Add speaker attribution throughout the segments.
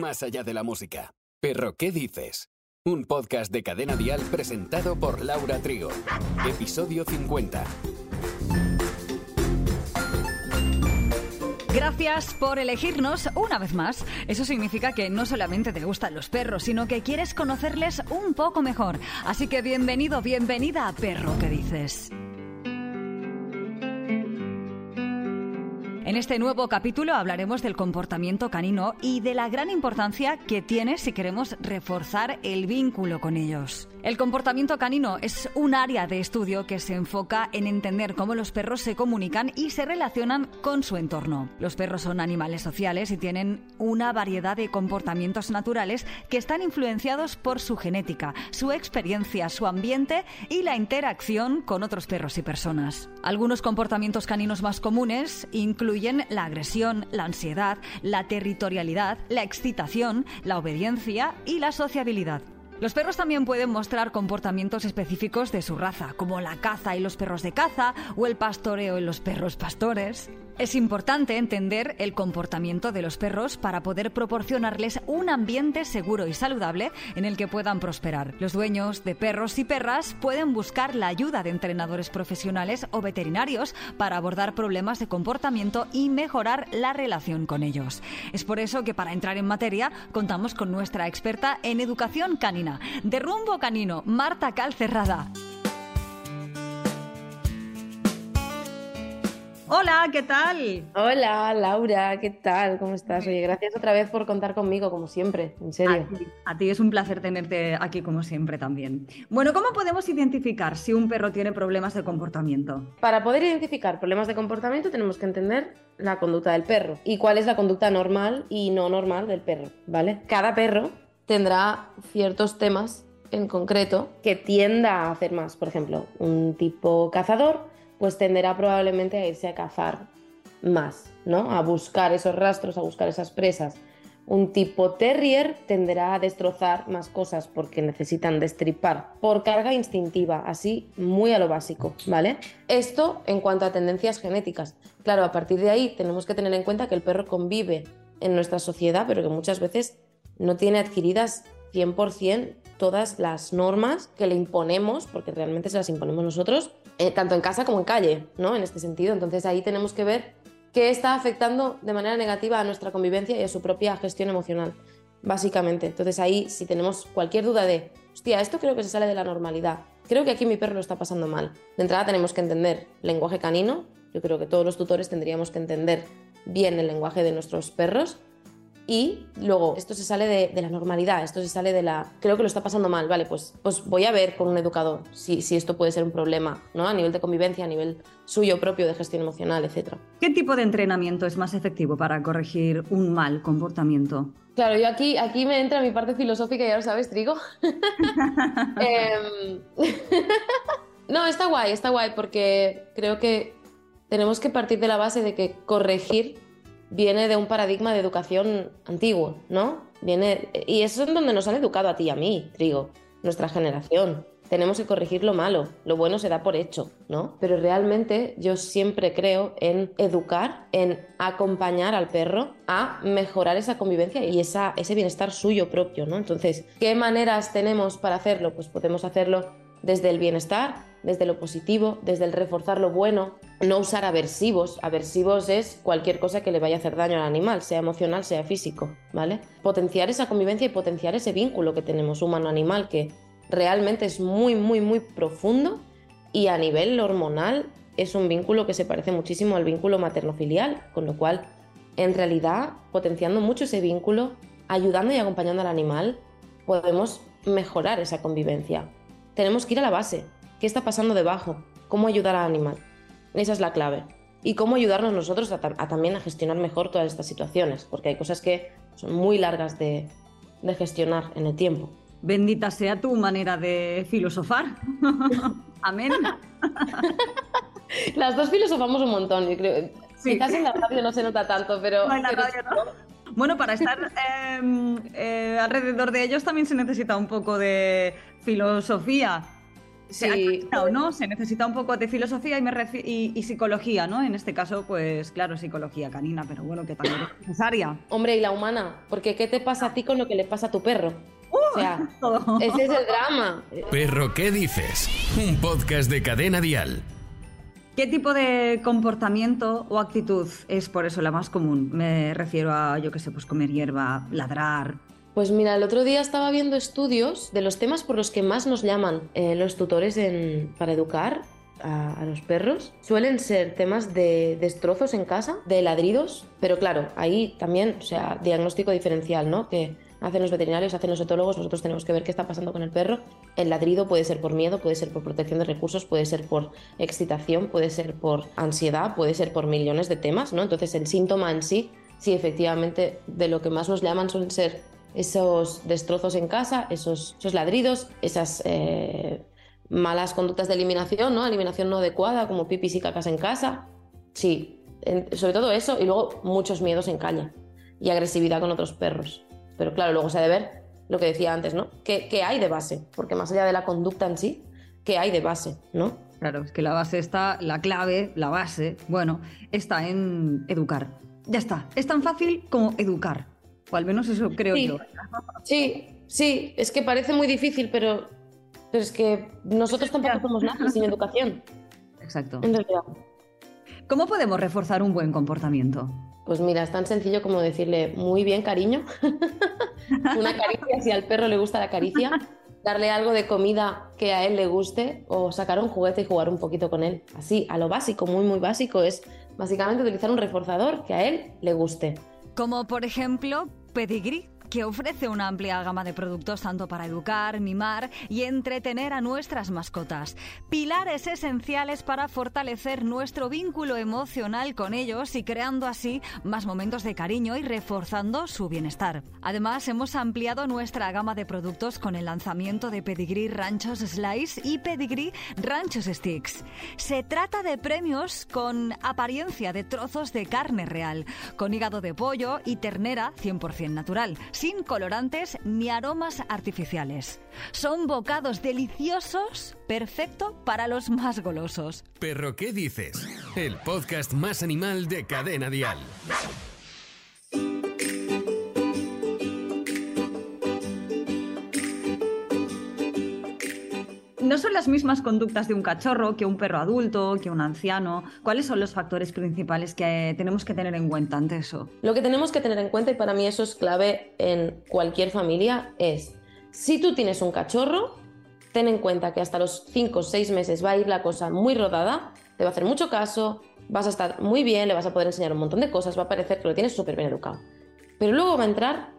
Speaker 1: más allá de la música. Perro, ¿qué dices? Un podcast de Cadena Dial presentado por Laura Trigo. Episodio 50.
Speaker 2: Gracias por elegirnos una vez más. Eso significa que no solamente te gustan los perros, sino que quieres conocerles un poco mejor. Así que bienvenido, bienvenida a Perro, ¿qué dices? En este nuevo capítulo hablaremos del comportamiento canino y de la gran importancia que tiene si queremos reforzar el vínculo con ellos. El comportamiento canino es un área de estudio que se enfoca en entender cómo los perros se comunican y se relacionan con su entorno. Los perros son animales sociales y tienen una variedad de comportamientos naturales que están influenciados por su genética, su experiencia, su ambiente y la interacción con otros perros y personas. Algunos comportamientos caninos más comunes incluyen la agresión, la ansiedad, la territorialidad, la excitación, la obediencia y la sociabilidad. Los perros también pueden mostrar comportamientos específicos de su raza, como la caza y los perros de caza o el pastoreo y los perros pastores. Es importante entender el comportamiento de los perros para poder proporcionarles un ambiente seguro y saludable en el que puedan prosperar. Los dueños de perros y perras pueden buscar la ayuda de entrenadores profesionales o veterinarios para abordar problemas de comportamiento y mejorar la relación con ellos. Es por eso que para entrar en materia contamos con nuestra experta en educación canina, de rumbo canino, Marta Calcerrada. Hola, ¿qué tal?
Speaker 3: Hola, Laura, ¿qué tal? ¿Cómo estás? Oye, gracias otra vez por contar conmigo, como siempre, en serio.
Speaker 2: A ti, a ti, es un placer tenerte aquí, como siempre, también. Bueno, ¿cómo podemos identificar si un perro tiene problemas de comportamiento?
Speaker 3: Para poder identificar problemas de comportamiento tenemos que entender la conducta del perro y cuál es la conducta normal y no normal del perro, ¿vale? Cada perro tendrá ciertos temas en concreto que tienda a hacer más. Por ejemplo, un tipo cazador pues tenderá probablemente a irse a cazar más, ¿no? A buscar esos rastros, a buscar esas presas. Un tipo terrier tenderá a destrozar más cosas porque necesitan destripar por carga instintiva, así muy a lo básico, ¿vale? Esto en cuanto a tendencias genéticas. Claro, a partir de ahí tenemos que tener en cuenta que el perro convive en nuestra sociedad, pero que muchas veces no tiene adquiridas 100% todas las normas que le imponemos, porque realmente se las imponemos nosotros, eh, tanto en casa como en calle, ¿no? En este sentido. Entonces ahí tenemos que ver qué está afectando de manera negativa a nuestra convivencia y a su propia gestión emocional, básicamente. Entonces ahí, si tenemos cualquier duda de, hostia, esto creo que se sale de la normalidad, creo que aquí mi perro lo está pasando mal. De entrada tenemos que entender lenguaje canino, yo creo que todos los tutores tendríamos que entender bien el lenguaje de nuestros perros y luego esto se sale de, la normalidad, esto se sale de la... Creo que lo está pasando mal, vale, pues, pues voy a ver con un educador si, si esto puede ser un problema, ¿no? A nivel de convivencia, a nivel suyo propio de gestión emocional, etc.
Speaker 2: ¿Qué tipo de entrenamiento es más efectivo para corregir un mal comportamiento?
Speaker 3: Claro, yo aquí, aquí me entra mi parte filosófica, ya lo sabes, Trigo. Em, no, está guay, está guay, porque creo que tenemos que partir de la base de que corregir viene de un paradigma de educación antiguo, ¿no? Viene, y eso es donde nos han educado a ti y a mí, Trigo, nuestra generación. Tenemos que corregir lo malo, lo bueno se da por hecho, ¿no? Pero realmente yo siempre creo en educar, en acompañar al perro a mejorar esa convivencia y esa, ese bienestar suyo propio, ¿no? Entonces, ¿qué maneras tenemos para hacerlo? Pues podemos hacerlo desde el bienestar, desde lo positivo, desde el reforzar lo bueno, no usar aversivos. Aversivos es cualquier cosa que le vaya a hacer daño al animal, sea emocional, sea físico, ¿vale? Potenciar esa convivencia y potenciar ese vínculo que tenemos humano-animal, que realmente es muy, muy, muy profundo y a nivel hormonal es un vínculo que se parece muchísimo al vínculo materno-filial, con lo cual, en realidad, potenciando mucho ese vínculo, ayudando y acompañando al animal, podemos mejorar esa convivencia. Tenemos que ir a la base. ¿Qué está pasando debajo? ¿Cómo ayudar al animal? Esa es la clave. Y cómo ayudarnos nosotros a, también a gestionar mejor todas estas situaciones, porque hay cosas que son muy largas de, gestionar en el tiempo.
Speaker 2: Bendita sea tu manera de filosofar. Amén.
Speaker 3: Las dos filosofamos un montón, yo creo. Quizás en la radio no se nota tanto, pero.
Speaker 2: Bueno, para estar em, eh, alrededor de ellos también se necesita un poco de filosofía.
Speaker 3: Sí.
Speaker 2: No, ¿no? Se necesita un poco de filosofía y, me y- y psicología, ¿no? En este caso, pues claro, psicología canina, pero bueno, que también es necesaria.
Speaker 3: Hombre, y la humana, porque ¿qué te pasa a ti con lo que le pasa a tu perro? O sea, ese es el drama.
Speaker 1: Perro, ¿qué dices? Un podcast de Cadena Dial.
Speaker 2: ¿Qué tipo de comportamiento o actitud es por eso la más común? Me refiero a, yo qué sé, pues comer hierba, ladrar.
Speaker 3: Pues mira, el otro día estaba viendo estudios de los temas por los que más nos llaman eh, los tutores para educar a, a los perros. Suelen ser temas de destrozos en casa, de ladridos, pero claro, ahí también, o sea, diagnóstico diferencial, ¿no? Que hacen los veterinarios, hacen los etólogos, nosotros tenemos que ver qué está pasando con el perro. El ladrido puede ser por miedo, puede ser por protección de recursos, puede ser por excitación, puede ser por ansiedad, puede ser por millones de temas, ¿no? Entonces el síntoma en sí, sí, efectivamente, de lo que más nos llaman suelen ser esos destrozos en casa, esos, esos ladridos, esas eh, malas conductas de eliminación, ¿no? Eliminación no adecuada, como pipis y cacas en casa. Sí, sobre todo eso, y luego muchos miedos en calle y agresividad con otros perros. Pero claro, luego se ha de ver lo que decía antes, ¿no? ¿Qué, qué hay de base? Porque más allá de la conducta en sí, ¿qué hay de base, ¿no?
Speaker 2: Claro, es que la base está, la clave, la base, bueno, está en educar. Ya está, es tan fácil como educar. O al menos eso creo
Speaker 3: Sí.
Speaker 2: yo.
Speaker 3: Sí, sí, es que parece muy difícil, pero, pero es que nosotros tampoco somos nada sin educación,
Speaker 2: Exacto.
Speaker 3: en realidad.
Speaker 2: ¿Cómo podemos reforzar un buen comportamiento?
Speaker 3: Pues mira, es tan sencillo como decirle muy bien, cariño. Una caricia, si al perro le gusta la caricia. Darle algo de comida que a él le guste o sacar un juguete y jugar un poquito con él. Así, a lo básico, muy, muy básico, es básicamente utilizar un reforzador que a él le guste.
Speaker 2: Como por ejemplo Pedigree, que ofrece una amplia gama de productos tanto para educar, mimar y entretener a nuestras mascotas. Pilares esenciales para fortalecer nuestro vínculo emocional con ellos y creando así más momentos de cariño y reforzando su bienestar. Además, hemos ampliado nuestra gama de productos con el lanzamiento de Pedigree Ranchos Slice y Pedigree Ranchos Sticks. Se trata de premios con apariencia de trozos de carne real, con hígado de pollo y ternera 100% natural, colorantes ni aromas artificiales. Son bocados deliciosos, perfecto para los más golosos.
Speaker 1: Perro, ¿qué dices? El podcast más animal de Cadena Dial.
Speaker 2: No son las mismas conductas de un cachorro que un perro adulto, que un anciano. ¿Cuáles son los factores principales que tenemos que tener en cuenta ante eso?
Speaker 3: Lo que tenemos que tener en cuenta, y para mí eso es clave en cualquier familia, es si tú tienes un cachorro, ten en cuenta que hasta los 5 o 6 meses va a ir la cosa muy rodada, te va a hacer mucho caso, vas a estar muy bien, le vas a poder enseñar un montón de cosas, va a parecer que lo tienes súper bien educado. Pero luego va a entrar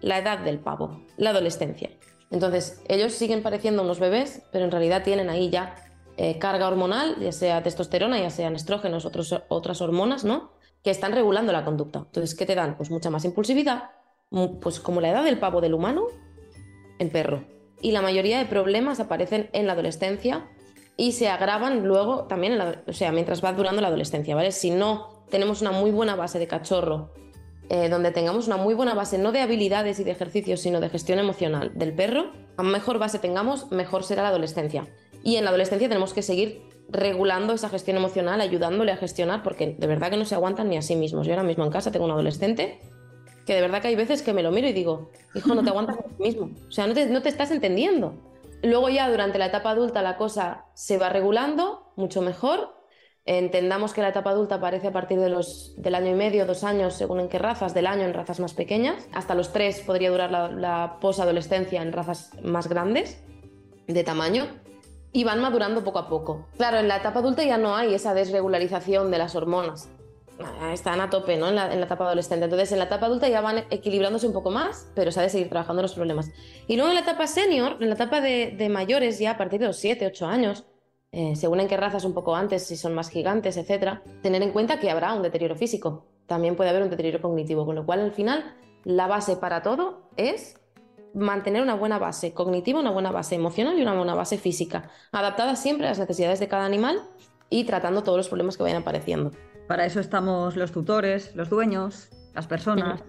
Speaker 3: la edad del pavo, la adolescencia. Entonces, ellos siguen pareciendo unos bebés, pero en realidad tienen ahí ya eh, carga hormonal, ya sea testosterona, ya sean estrógenos, otros, otras hormonas, ¿no? Que están regulando la conducta. Entonces, ¿qué te dan? Pues mucha más impulsividad, pues como la edad del pavo del humano, en perro. Y la mayoría de problemas aparecen en la adolescencia y se agravan luego también, en la- o sea, mientras va durando la adolescencia, ¿vale? Si no tenemos una muy buena base de cachorro, eh, donde tengamos una muy buena base, no de habilidades y de ejercicios, sino de gestión emocional del perro, a mejor base tengamos, mejor será la adolescencia. Y en la adolescencia tenemos que seguir regulando esa gestión emocional, ayudándole a gestionar, porque de verdad que no se aguantan ni a sí mismos. Yo ahora mismo en casa tengo un adolescente que de verdad que hay veces que me lo miro y digo, hijo, no te aguantas a ti mismo. O sea, no te, no te estás entendiendo. Luego ya durante la etapa adulta la cosa se va regulando mucho mejor. Entendamos que la etapa adulta aparece a partir de los, del año y medio, dos años, según en qué razas, del año en razas más pequeñas. Hasta los tres podría durar la, la posadolescencia en razas más grandes de tamaño y van madurando poco a poco. Claro, en la etapa adulta ya no hay esa desregularización de las hormonas. Ah, Están a tope ¿no? en, la, en la etapa adolescente. Entonces, en la etapa adulta ya van equilibrándose un poco más, pero se ha de seguir trabajando los problemas. Y luego en la etapa senior, en la etapa de, de mayores, ya a partir de los 7, 8 años, eh, según en qué razas un poco antes, si son más gigantes, etcétera, tener en cuenta que habrá un deterioro físico. También puede haber un deterioro cognitivo, con lo cual al final la base para todo es mantener una buena base cognitiva, una buena base emocional y una buena base física, adaptada siempre a las necesidades de cada animal y tratando todos los problemas que vayan apareciendo.
Speaker 2: Para eso estamos los tutores, los dueños, las personas.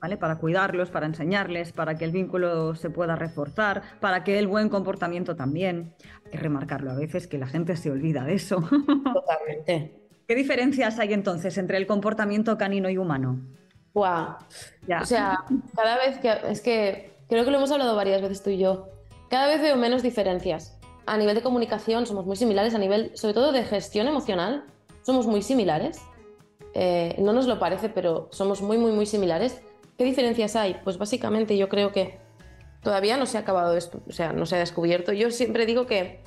Speaker 2: ¿Vale? Para cuidarlos, para enseñarles, para que el vínculo se pueda reforzar, para que el buen comportamiento también. Hay que remarcarlo a veces que la gente se olvida de eso.
Speaker 3: Totalmente.
Speaker 2: ¿Qué diferencias hay entonces entre el comportamiento canino y humano?
Speaker 3: Wow. O sea, cada vez que. Es que creo que lo hemos hablado varias veces tú y yo. Cada vez veo menos diferencias. A nivel de comunicación somos muy similares, a nivel, sobre todo de gestión emocional, somos muy similares. Eh, no nos lo parece, pero somos muy, muy, muy similares. ¿Qué diferencias hay? Pues básicamente yo creo que todavía no se ha acabado esto, o sea, no se ha descubierto. Yo siempre digo que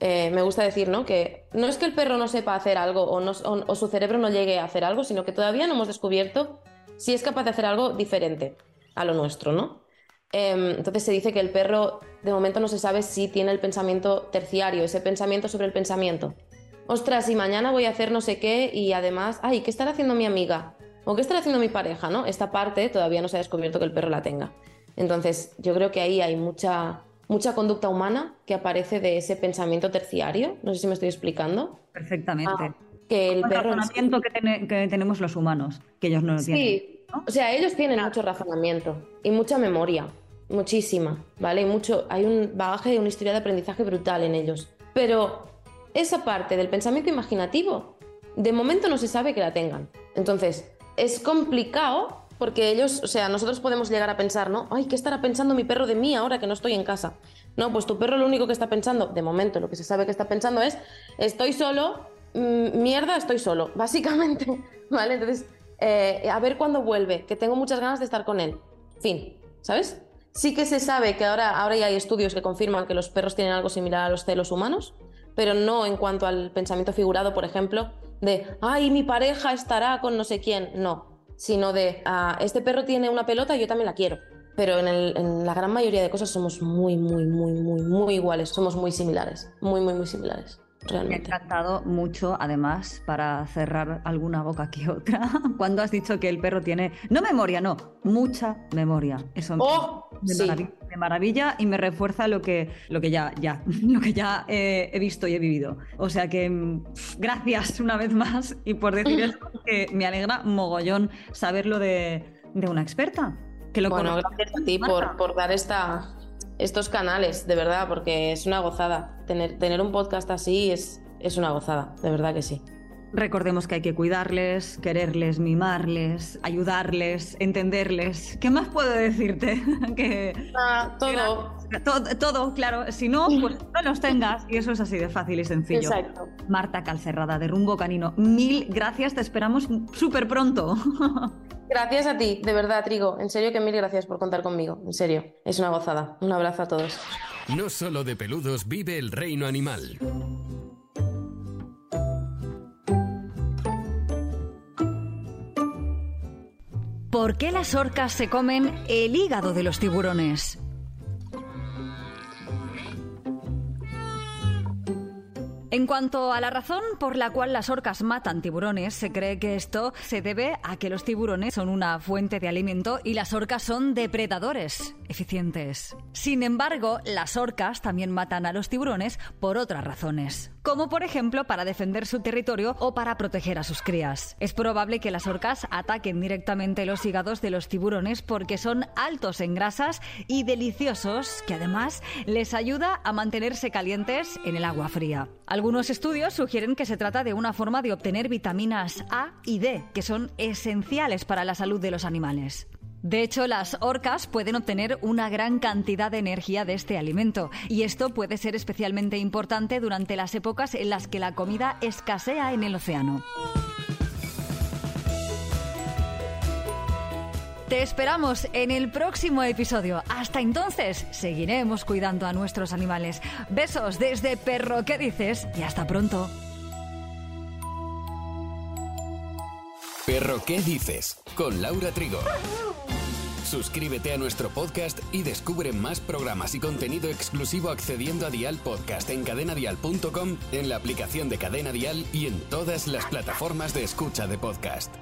Speaker 3: eh, me gusta decir, ¿no? Que no es que el perro no sepa hacer algo o, su cerebro no llegue a hacer algo, sino que todavía no hemos descubierto si es capaz de hacer algo diferente a lo nuestro, ¿no? Em, entonces se dice que el perro, de momento no se sabe si tiene el pensamiento terciario, ese pensamiento sobre el pensamiento. Ostras, y mañana voy a hacer no sé qué y además, ay, ¿qué estará haciendo mi amiga? ¿O qué estará haciendo mi pareja? ¿no? Esta parte todavía no se ha descubierto que el perro la tenga. Entonces, yo creo que ahí hay mucha, mucha conducta humana que aparece de ese pensamiento terciario. No sé si me estoy explicando.
Speaker 2: Perfectamente. Ah,
Speaker 3: que el,
Speaker 2: razonamiento que, tenemos los humanos, que ellos no lo tienen.
Speaker 3: Sí, o sea, ellos tienen mucho razonamiento y mucha memoria, muchísima, ¿vale? Y mucho, hay un bagaje de una historia de aprendizaje brutal en ellos. Pero esa parte del pensamiento imaginativo, de momento no se sabe que la tengan. Entonces, es complicado porque ellos, o sea, nosotros podemos llegar a pensar, ¿no? Ay, ¿qué estará pensando mi perro de mí ahora que no estoy en casa? No, pues tu perro lo único que está pensando, de momento lo que se sabe que está pensando es, estoy solo, mm, mierda, estoy solo, básicamente, ¿vale? Entonces, eh, a ver cuándo vuelve, que tengo muchas ganas de estar con él. Fin, ¿sabes? Sí que se sabe que ahora, ahora ya hay estudios que confirman que los perros tienen algo similar a los celos humanos, pero no en cuanto al pensamiento figurado, por ejemplo, de, ay, mi pareja estará con no sé quién, no, sino de, ah, este perro tiene una pelota, yo también la quiero. Pero en, en, la gran mayoría de cosas somos muy, muy, muy, muy, muy iguales, somos muy similares, muy, muy, muy similares. Me
Speaker 2: ha encantado mucho, además, para cerrar alguna boca que otra, cuando has dicho que el perro tiene, no memoria, no, mucha memoria. Eso
Speaker 3: oh,
Speaker 2: me, maravilla, y me refuerza lo que, lo que ya, ya, lo que ya he visto y he vivido. O sea que mm, gracias una vez más y por decir eso, que me alegra mogollón saberlo de, de una experta. Que lo
Speaker 3: bueno, gracias a ti por, por dar esta, estos canales, de verdad, porque es una gozada. Tener, tener un podcast así es, es una gozada, de verdad que sí.
Speaker 2: Recordemos que hay que cuidarles, quererles, mimarles, ayudarles, entenderles. ¿Qué más puedo decirte? que,
Speaker 3: ah, todo.
Speaker 2: todo. claro. Si no, pues no los tengas. Y eso es así de fácil y sencillo.
Speaker 3: Exacto.
Speaker 2: Marta Calcerrada, de Rumbo Canino, mil gracias. Te esperamos súper pronto.
Speaker 3: Gracias a ti, de verdad, Trigo. En serio que mil gracias por contar conmigo. En serio, es una gozada. Un abrazo a todos.
Speaker 1: No solo de peludos vive el reino animal.
Speaker 2: ¿Por qué las orcas se comen el hígado de los tiburones? En cuanto a la razón por la cual las orcas matan tiburones, se cree que esto se debe a que los tiburones son una fuente de alimento y las orcas son depredadores eficientes. Sin embargo, las orcas también matan a los tiburones por otras razones como por ejemplo para defender su territorio o para proteger a sus crías. Es probable que las orcas ataquen directamente los hígados de los tiburones porque son altos en grasas y deliciosos, que además les ayuda a mantenerse calientes en el agua fría. Algunos estudios sugieren que se trata de una forma de obtener vitaminas A y D, que son esenciales para la salud de los animales. De hecho, las orcas pueden obtener una gran cantidad de energía de este alimento y esto puede ser especialmente importante durante las épocas en las que la comida escasea en el océano. Te esperamos en el próximo episodio. Hasta entonces, seguiremos cuidando a nuestros animales. Besos desde Perro, ¿qué dices? Y hasta pronto.
Speaker 1: Perro, ¿qué dices? Con Laura Trigo. Suscríbete a nuestro podcast y descubre más programas y contenido exclusivo accediendo a Dial Podcast en cadenadial.com, en la aplicación de Cadena Dial y en todas las plataformas de escucha de podcast.